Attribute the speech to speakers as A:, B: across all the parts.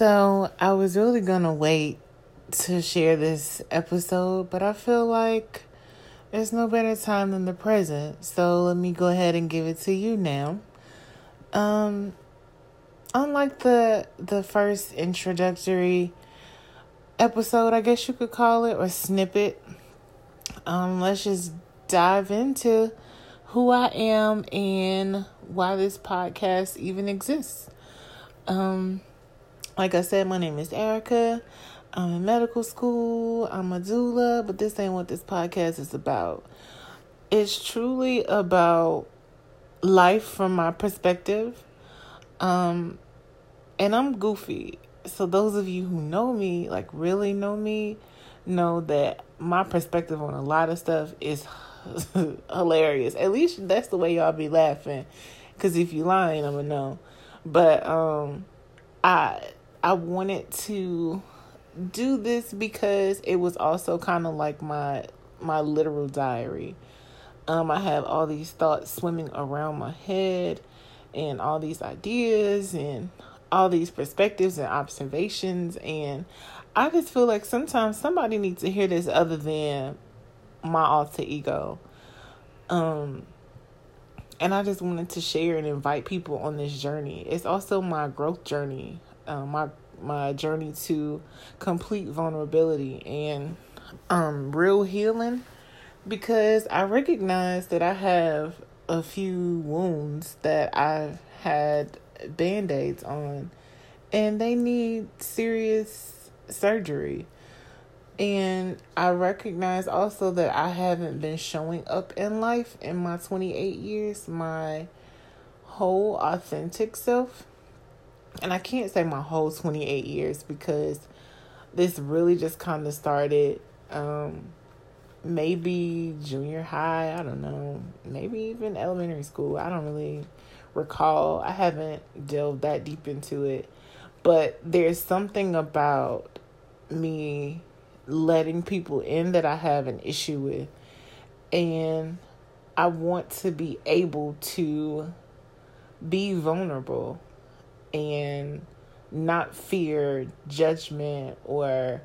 A: So, I was really going to wait to share this episode, but I feel like there's no better time than the present. So, let me go ahead and give it to you now. Um unlike the the first introductory episode, I guess you could call it or snippet, um let's just dive into who I am and why this podcast even exists. Um, like I said, my name is Aeryka. I'm in medical school. I'm a doula, but this ain't what this podcast is about. It's truly about life from my perspective. Um, and I'm goofy. So those of you who know me, like really know me, know that my perspective on a lot of stuff is hilarious. At least that's the way y'all be laughing. Cause if you're lying, I'ma know. But um I I wanted to do this because it was also kind of like my my literal diary. Um I have all these thoughts swimming around my head and all these ideas and all these perspectives and observations and I just feel like sometimes somebody needs to hear this other than my alter ego. Um and I just wanted to share and invite people on this journey. It's also my growth journey, uh, my my journey to complete vulnerability and um real healing because I recognize that I have a few wounds that I've had band-aids on and they need serious surgery. And I recognize also that I haven't been showing up in life in my 28 years, my whole authentic self. And I can't say my whole 28 years because this really just kind of started um maybe junior high, I don't know, maybe even elementary school. I don't really recall. I haven't delved that deep into it. But there's something about me letting people in that I have an issue with. And I want to be able to be vulnerable and not fear judgment or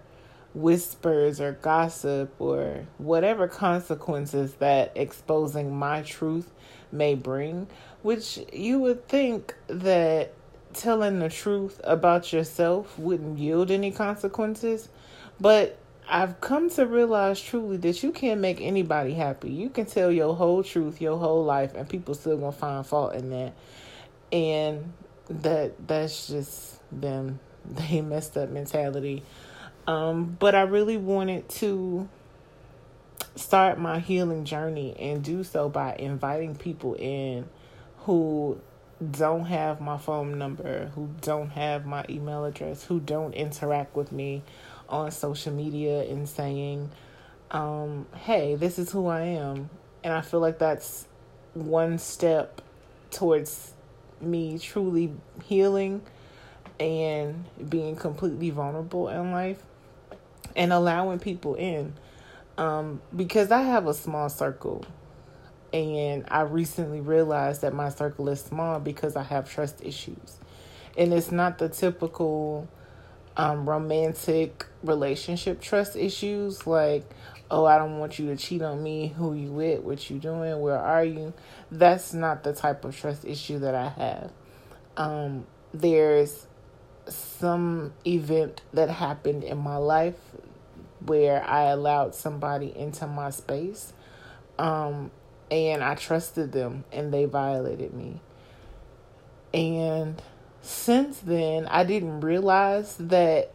A: whispers or gossip or whatever consequences that exposing my truth may bring, which you would think that telling the truth about yourself wouldn't yield any consequences. But I've come to realize truly that you can't make anybody happy. You can tell your whole truth, your whole life, and people still gonna find fault in that. And that that's just them. They messed up mentality. Um, but I really wanted to start my healing journey and do so by inviting people in who don't have my phone number, who don't have my email address, who don't interact with me on social media and saying, um, hey, this is who I am. And I feel like that's one step towards me truly healing and being completely vulnerable in life and allowing people in. Um, because I have a small circle and I recently realized that my circle is small because I have trust issues. And it's not the typical um, romantic relationship trust issues like, oh, I don't want you to cheat on me. Who you with? What you doing? Where are you? That's not the type of trust issue that I have. Um, there's some event that happened in my life where I allowed somebody into my space. Um, and I trusted them and they violated me. And since then, I didn't realize that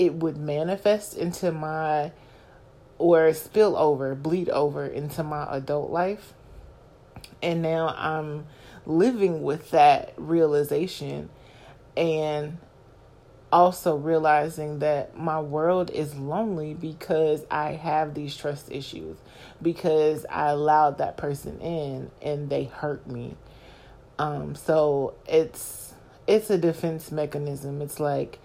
A: it would manifest into my or spill over, bleed over into my adult life. And now I'm living with that realization and also realizing that my world is lonely because I have these trust issues, because I allowed that person in and they hurt me. Um, so it's it's a defense mechanism. It's like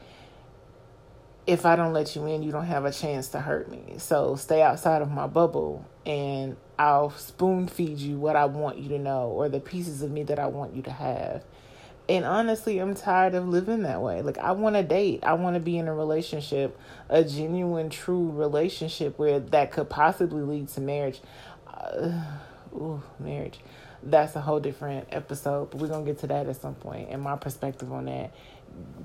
A: if I don't let you in, you don't have a chance to hurt me. So stay outside of my bubble and I'll spoon feed you what I want you to know or the pieces of me that I want you to have. And honestly, I'm tired of living that way. Like, I want to date. I want to be in a relationship, a genuine, true relationship where that could possibly lead to marriage. Uh, ooh, marriage. That's a whole different episode, but we're going to get to that at some point and my perspective on that.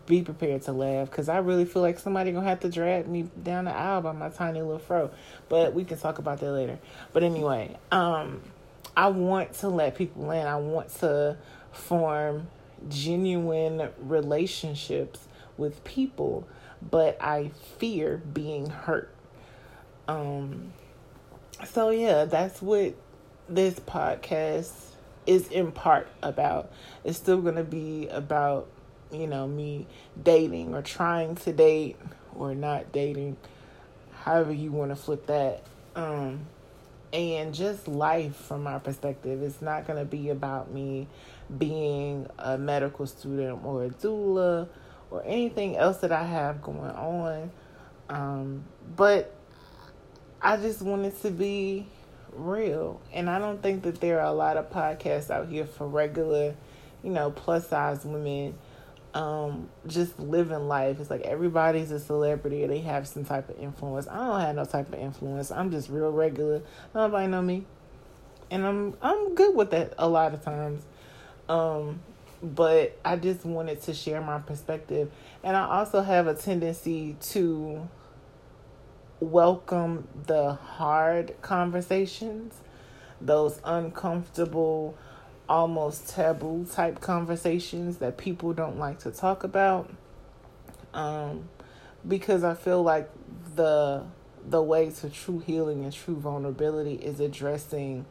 A: Be prepared to laugh because I really feel like somebody to have to drag me down the aisle by my tiny little fro. But we can talk about that later. But anyway, um, I want to let people in. I want to form genuine relationships with people, but I fear being hurt. Um so yeah, that's what this podcast is in part about. It's still to be about, you know, me dating or trying to date or not dating, however you want to flip that. Um and just life from my perspective. It's not going to be about me being a medical student or a doula or anything else that I have going on. Um, but I just wanted to be real. And I don't think that there are a lot of podcasts out here for regular, you know, plus size women um just living life. It's like everybody's a celebrity they have some type of influence. I don't have no type of influence. I'm just real regular. Nobody know me. And I'm I'm good with that a lot of times. Um but I just wanted to share my perspective. And I also have a tendency to welcome the hard conversations, those uncomfortable almost taboo type conversations that people don't like to talk about. Um, because I feel like the the way to true healing and true vulnerability is addressing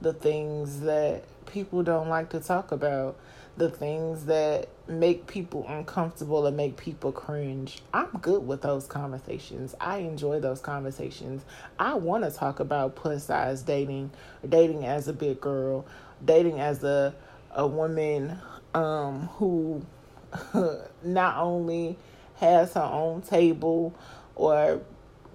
A: the things that people don't like to talk about, the things that make people uncomfortable and make people cringe. I'm good with those conversations. I enjoy those conversations. I want to talk about plus size dating, dating as a big girl, dating as a a woman um, who not only has her own table or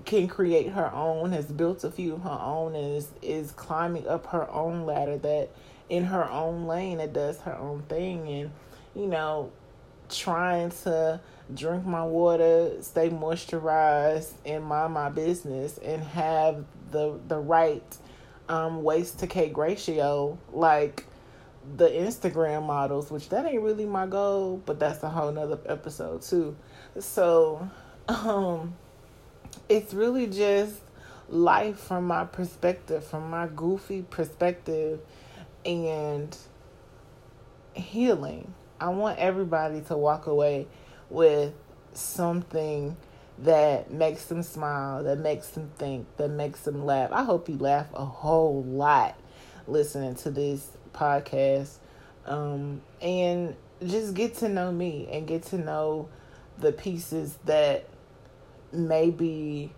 A: can create her own, has built a few of her own, and is is climbing up her own ladder that in her own lane that does her own thing, and you know, trying to drink my water, stay moisturized, and mind my business, and have the the right um, waist to cake ratio, like the Instagram models, which that ain't really my goal, but that's a whole nother episode too. So, um, it's really just life from my perspective, from my goofy perspective, and healing. I want everybody to walk away with something that makes them smile, that makes them think, that makes them laugh. I hope you laugh a whole lot listening to this podcast. Um, and just get to know me and get to know the pieces that maybe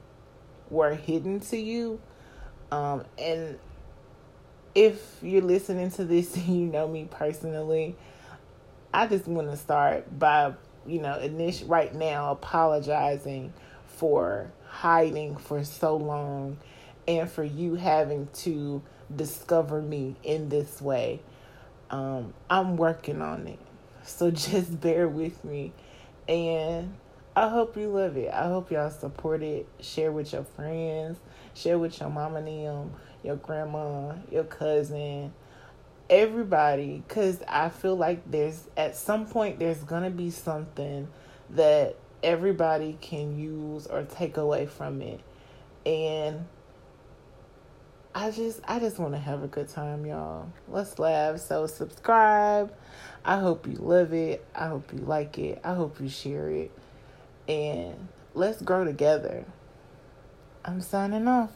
A: were hidden to you. Um, and if you're listening to this and you know me personally, I just want to start by you know, initial right now apologizing for hiding for so long and for you having to discover me in this way. Um, I'm working on it. So just bear with me. And I hope you love it. I hope y'all support it. Share with your friends. Share with your mama and your grandma, your cousin, everybody because I feel like there's at some point there's gonna be something that everybody can use or take away from it. And I just I just want to have a good time, y'all. Let's laugh. So subscribe. I hope you love it. I hope you like it. I hope you share it. And let's grow together. I'm signing off.